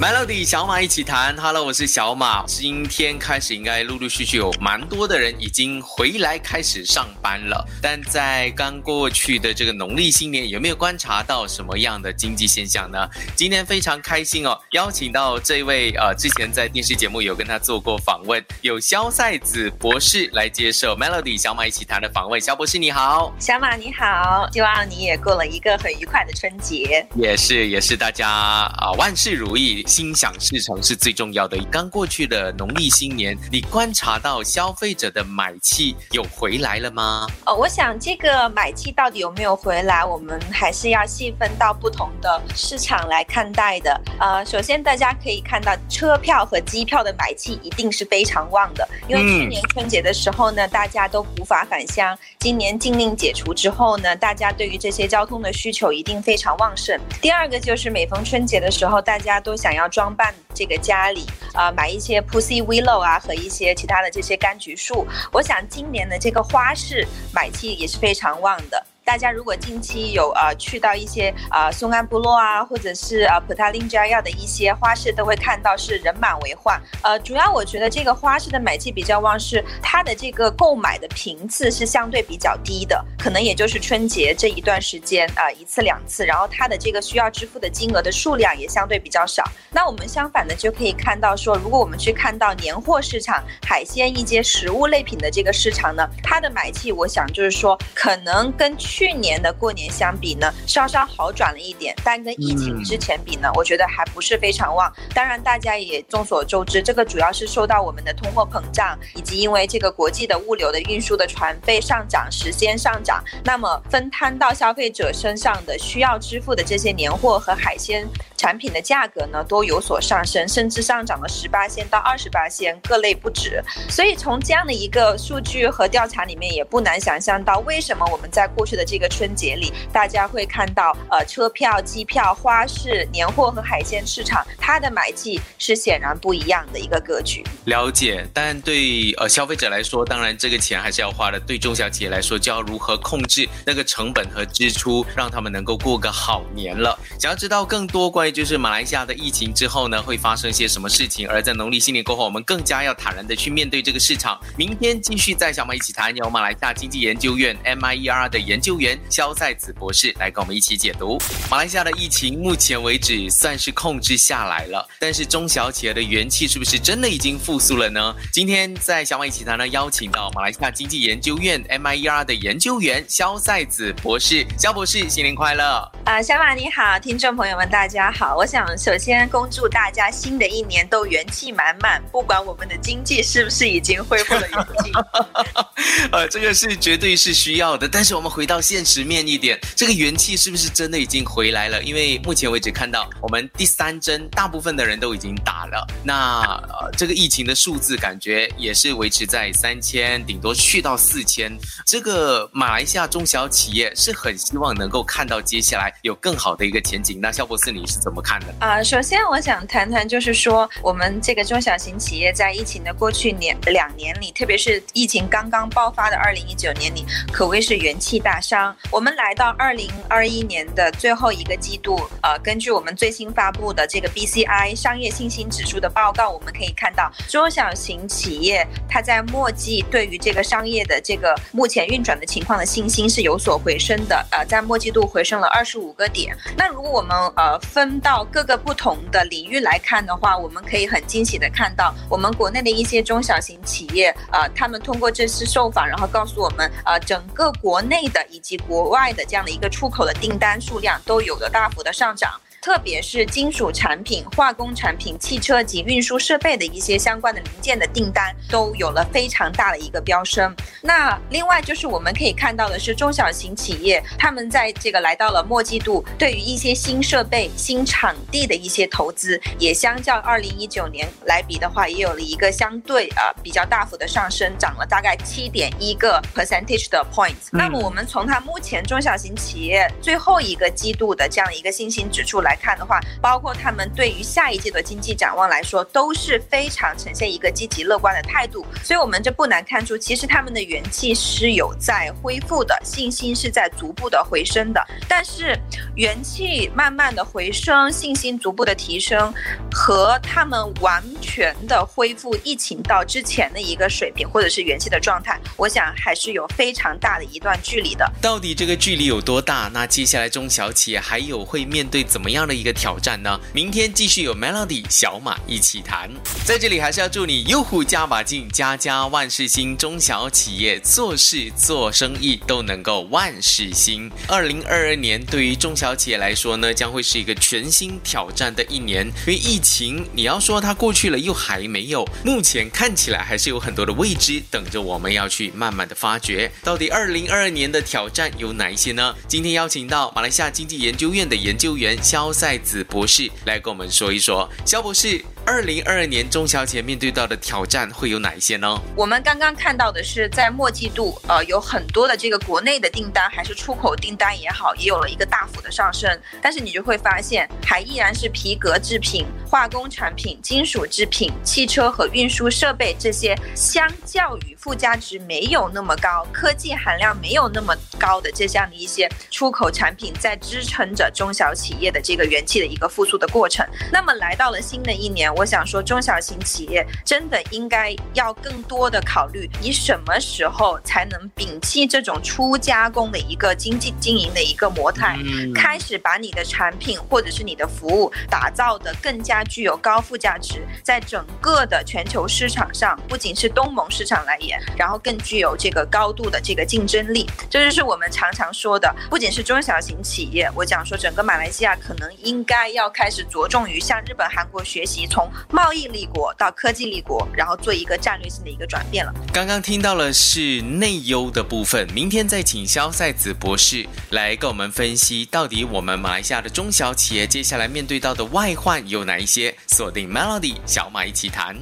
Melody 小马一起谈，Hello，我是小马。今天开始应该陆陆续续有蛮多的人已经回来开始上班了。但在刚过去的这个农历新年，有没有观察到什么样的经济现象呢？今天非常开心哦，邀请到这位呃，之前在电视节目有跟他做过访问，有肖赛子博士来接受 Melody 小马一起谈的访问。肖博士你好，小马你好，希望你也过了一个很愉快的春节。也是也是，大家啊万事如意。心想事成是最重要的。刚过去的农历新年，你观察到消费者的买气有回来了吗？哦，我想这个买气到底有没有回来，我们还是要细分到不同的市场来看待的。呃，首先大家可以看到车票和机票的买气一定是非常旺的，因为去年春节的时候呢，大家都无法返乡，今年禁令解除之后呢，大家对于这些交通的需求一定非常旺盛。第二个就是每逢春节的时候，大家都想要。要装扮这个家里啊，买一些 Pussy Willow 啊和一些其他的这些柑橘树。我想今年的这个花市买气也是非常旺的。大家如果近期有呃去到一些啊松安部落啊，或者是啊普塔林加亚的一些花市，都会看到是人满为患。呃，主要我觉得这个花市的买气比较旺，是它的这个购买的频次是相对比较低的，可能也就是春节这一段时间啊一次两次，然后它的这个需要支付的金额的数量也相对比较少。那我们相反的就可以看到说，如果我们去看到年货市场、海鲜一些食物类品的这个市场呢，它的买气，我想就是说可能跟去去年的过年相比呢，稍稍好转了一点，但跟疫情之前比呢，我觉得还不是非常旺。当然，大家也众所周知，这个主要是受到我们的通货膨胀，以及因为这个国际的物流的运输的船费上涨、时间上涨，那么分摊到消费者身上的需要支付的这些年货和海鲜产品的价格呢，都有所上升，甚至上涨了十八仙到二十八仙，各类不止。所以从这样的一个数据和调查里面，也不难想象到为什么我们在过去的。这个春节里，大家会看到，呃，车票、机票、花市、年货和海鲜市场，它的买气是显然不一样的一个格局。了解，但对呃消费者来说，当然这个钱还是要花的。对中小企业来说，就要如何控制那个成本和支出，让他们能够过个好年了。想要知道更多关于就是马来西亚的疫情之后呢，会发生一些什么事情？而在农历新年过后，我们更加要坦然的去面对这个市场。明天继续在小马一起谈，由马来西亚经济研究院 MIER 的研究。员肖赛子博士来跟我们一起解读。马来西亚的疫情目前为止算是控制下来了，但是中小企业的元气是不是真的已经复苏了呢？今天在小马一起谈呢，邀请到马来西亚经济研究院 MIER 的研究员肖赛子博士。肖博士，新年快乐！啊，小马你好，听众朋友们大家好。好我想首先恭祝大家新的一年都元气满满，不管我们的经济是不是已经恢复了元气。呃，这个是绝对是需要的。但是我们回到。现实面一点，这个元气是不是真的已经回来了？因为目前为止看到我们第三针，大部分的人都已经打了。那呃，这个疫情的数字感觉也是维持在三千，顶多去到四千。这个马来西亚中小企业是很希望能够看到接下来有更好的一个前景。那肖博士你是怎么看的？啊，首先我想谈谈，就是说我们这个中小型企业在疫情的过去年两年里，特别是疫情刚刚爆发的二零一九年里，可谓是元气大伤。我们来到二零二一年的最后一个季度，呃，根据我们最新发布的这个 BCI 商业信心指数的报告，我们可以看到中小型企业它在末季对于这个商业的这个目前运转的情况的信心是有所回升的，呃，在末季度回升了二十五个点。那如果我们呃分到各个不同的领域来看的话，我们可以很惊喜的看到，我们国内的一些中小型企业，呃，他们通过这次受访，然后告诉我们，呃，整个国内的以及国外的这样的一个出口的订单数量都有了大幅的上涨。特别是金属产品、化工产品、汽车及运输设备的一些相关的零件的订单都有了非常大的一个飙升。那另外就是我们可以看到的是，中小型企业他们在这个来到了末季度，对于一些新设备、新场地的一些投资，也相较二零一九年来比的话，也有了一个相对呃比较大幅的上升，涨了大概七点一个 percentage 的 points。那么我们从它目前中小型企业最后一个季度的这样一个信心指数来。来看的话，包括他们对于下一季的经济展望来说，都是非常呈现一个积极乐观的态度。所以，我们这不难看出，其实他们的元气是有在恢复的，信心是在逐步的回升的。但是，元气慢慢的回升，信心逐步的提升，和他们完全的恢复疫情到之前的一个水平，或者是元气的状态，我想还是有非常大的一段距离的。到底这个距离有多大？那接下来中小企业还有会面对怎么样样的一个挑战呢？明天继续有 Melody 小马一起谈。在这里还是要祝你用户加把劲，家家万事兴，中小企业做事做生意都能够万事兴。二零二二年对于中小企业来说呢，将会是一个全新挑战的一年。因为疫情，你要说它过去了又还没有，目前看起来还是有很多的未知等着我们要去慢慢的发掘。到底二零二二年的挑战有哪一些呢？今天邀请到马来西亚经济研究院的研究员肖赛子博士来跟我们说一说。肖博士。二零二二年中小企业面对到的挑战会有哪一些呢？我们刚刚看到的是，在末季度，呃，有很多的这个国内的订单还是出口订单也好，也有了一个大幅的上升。但是你就会发现，还依然是皮革制品、化工产品、金属制品、汽车和运输设备这些，相较于附加值没有那么高、科技含量没有那么高的这样的一些出口产品，在支撑着中小企业的这个元气的一个复苏的过程。那么来到了新的一年。我想说，中小型企业真的应该要更多的考虑，你什么时候才能摒弃这种初加工的一个经济经营的一个模态，开始把你的产品或者是你的服务打造的更加具有高附加值，在整个的全球市场上，不仅是东盟市场来言，然后更具有这个高度的这个竞争力。这就是我们常常说的，不仅是中小型企业，我讲说整个马来西亚可能应该要开始着重于向日本、韩国学习从。贸易立国到科技立国，然后做一个战略性的一个转变了。刚刚听到了是内忧的部分，明天再请肖赛子博士来跟我们分析，到底我们马来西亚的中小企业接下来面对到的外患有哪一些？锁定 Melody 小马一起谈。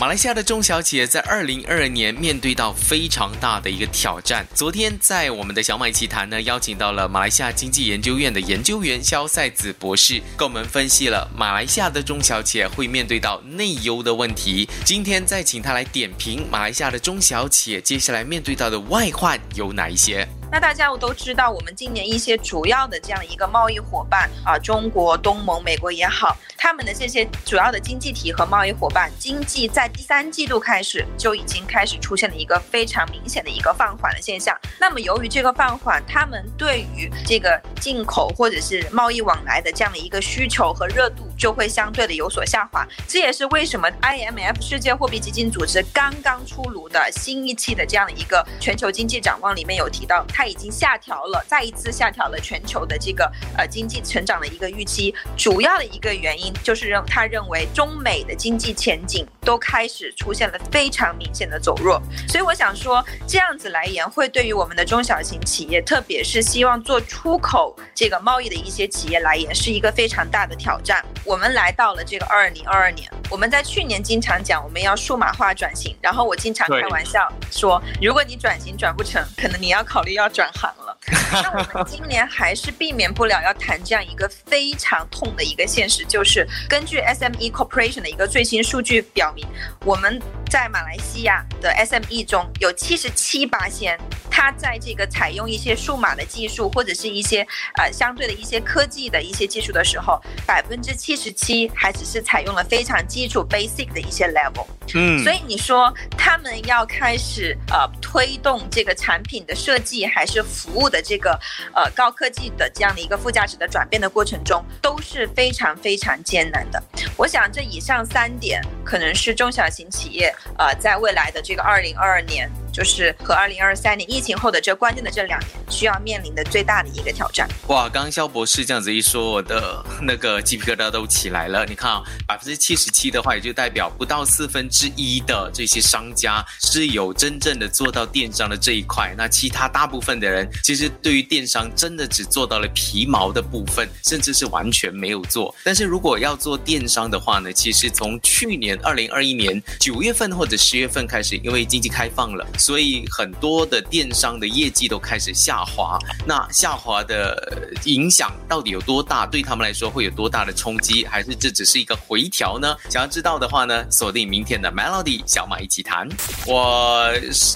马来西亚的中小企业在二零二二年面对到非常大的一个挑战。昨天在我们的小马一起谈呢，邀请到了马来西亚经济研究院的研究员肖赛子博士，跟我们分析了马来西亚的中小企业会面对到内忧的问题。今天再请他来点评马来西亚的中小企业接下来面对到的外患有哪一些。那大家我都知道，我们今年一些主要的这样一个贸易伙伴啊，中国、东盟、美国也好，他们的这些主要的经济体和贸易伙伴，经济在第三季度开始就已经开始出现了一个非常明显的一个放缓的现象。那么由于这个放缓，他们对于这个进口或者是贸易往来的这样的一个需求和热度就会相对的有所下滑。这也是为什么 IMF 世界货币基金组织刚刚出炉的新一期的这样的一个全球经济展望里面有提到。它已经下调了，再一次下调了全球的这个呃经济成长的一个预期。主要的一个原因就是认他认为中美的经济前景都开始出现了非常明显的走弱。所以我想说，这样子来言，会对于我们的中小型企业，特别是希望做出口这个贸易的一些企业来言，是一个非常大的挑战。我们来到了这个二零二二年，我们在去年经常讲我们要数码化转型，然后我经常开玩笑说，如果你转型转不成，可能你要考虑要。转行了，那我们今年还是避免不了要谈这样一个非常痛的一个现实，就是根据 SME Corporation 的一个最新数据表明，我们在马来西亚的 SME 中有七十七八仙，它在这个采用一些数码的技术或者是一些呃相对的一些科技的一些技术的时候，百分之七十七还只是采用了非常基础 basic 的一些 level。嗯，所以你说他们要开始呃推动这个产品的设计还是服务的这个呃高科技的这样的一个附加值的转变的过程中都是非常非常艰难的。我想这以上三点可能是中小型企业呃在未来的这个二零二二年。就是和二零二三年疫情后的这关键的这两年需要面临的最大的一个挑战。哇，刚刚肖博士这样子一说，我的那个鸡皮疙瘩都起来了。你看啊，百分之七十七的话，也就代表不到四分之一的这些商家是有真正的做到电商的这一块。那其他大部分的人，其实对于电商真的只做到了皮毛的部分，甚至是完全没有做。但是如果要做电商的话呢，其实从去年二零二一年九月份或者十月份开始，因为经济开放了。所以很多的电商的业绩都开始下滑。那下滑的影响到底有多大？对他们来说会有多大的冲击？还是这只是一个回调呢？想要知道的话呢，锁定明天的 Melody 小马一起谈。我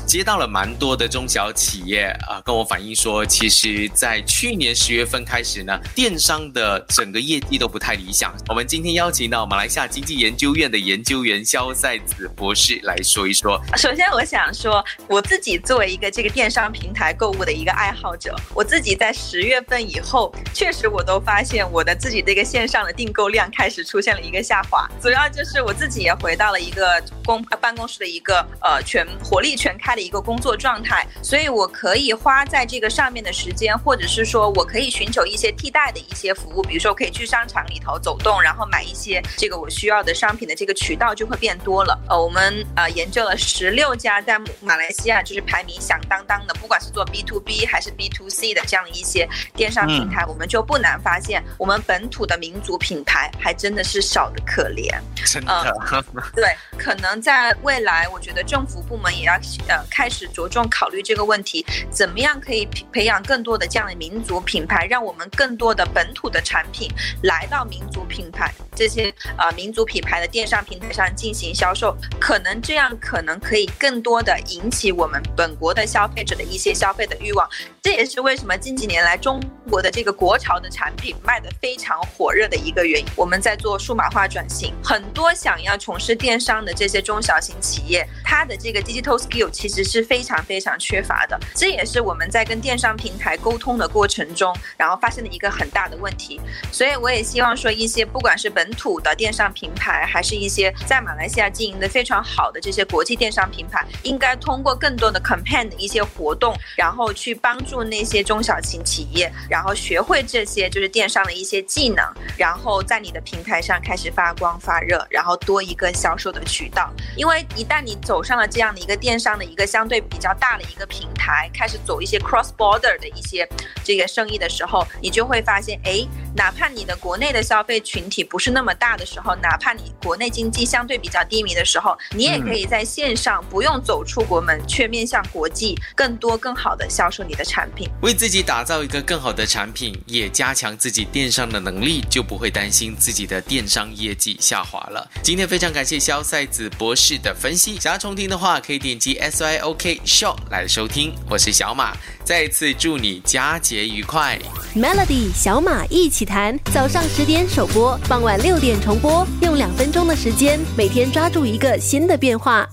接到了蛮多的中小企业啊，跟我反映说，其实，在去年十月份开始呢，电商的整个业绩都不太理想。我们今天邀请到马来西亚经济研究院的研究员肖赛子博士来说一说。首先，我想说，我自己作为一个这个电商平台购物的一个爱好者，我自己在十月份以后，确实我都发现我的自己这个线上的订购量开始出现了一个下滑。主要就是我自己也回到了一个公办公室的一个呃全火力全开的一个工作状态，所以我可以花在这个上面的时间，或者是说我可以寻求一些替代的一些服务，比如说可以去商场里头走动，然后买一些这个我需要的商品的这个渠道就会变多了。呃，我们呃研究了十六家在马来西亚就是排名响当当的，不管是做 B to B 还是 B to C 的这样的一些电商平台，我们就不难发现，我们本土的民族品牌还真的是少的可怜。真的，对，可能在未来，我觉得政府部门也要呃开始着重考虑这个问题，怎么样可以培养更多的这样的民族品牌，让我们更多的本土的产品来到民族品牌这些呃民族品牌的电商平台上进行销售，可能这样可能可以更多的引起我们本国的消费者的一些消费的欲望。这也是为什么近几年来中国的这个国潮的产品卖的非常火热的一个原因。我们在做数码化转型，很多想要从事电商的这些中小型企业，它的这个 digital skill 其实是非常非常缺乏的。这也是我们在跟电商平台沟通的过程中，然后发现的一个很大的问题。所以我也希望说，一些不管是本土的电商平台，还是一些在马来西亚经营的非常好的这些国际电商平台，应该通过更多的 campaign 的一些活动，然后去帮助助那些中小型企业，然后学会这些就是电商的一些技能，然后在你的平台上开始发光发热，然后多一个销售的渠道。因为一旦你走上了这样的一个电商的一个相对比较大的一个平台，开始走一些 cross border 的一些这个生意的时候，你就会发现，哎，哪怕你的国内的消费群体不是那么大的时候，哪怕你国内经济相对比较低迷的时候，你也可以在线上不用走出国门，却面向国际，更多更好的销售你的产品，为自己打造一个更好的产品，也加强自己电商的能力，就不会担心自己的电商业绩下滑了。今天非常感谢肖赛子博士的分析，想要重听的话，可以点击 S Y O K Show 来收听。我是小马，再次祝你佳节愉快。Melody 小马一起谈，早上十点首播，傍晚六点重播，用两分钟的时间，每天抓住一个新的变化。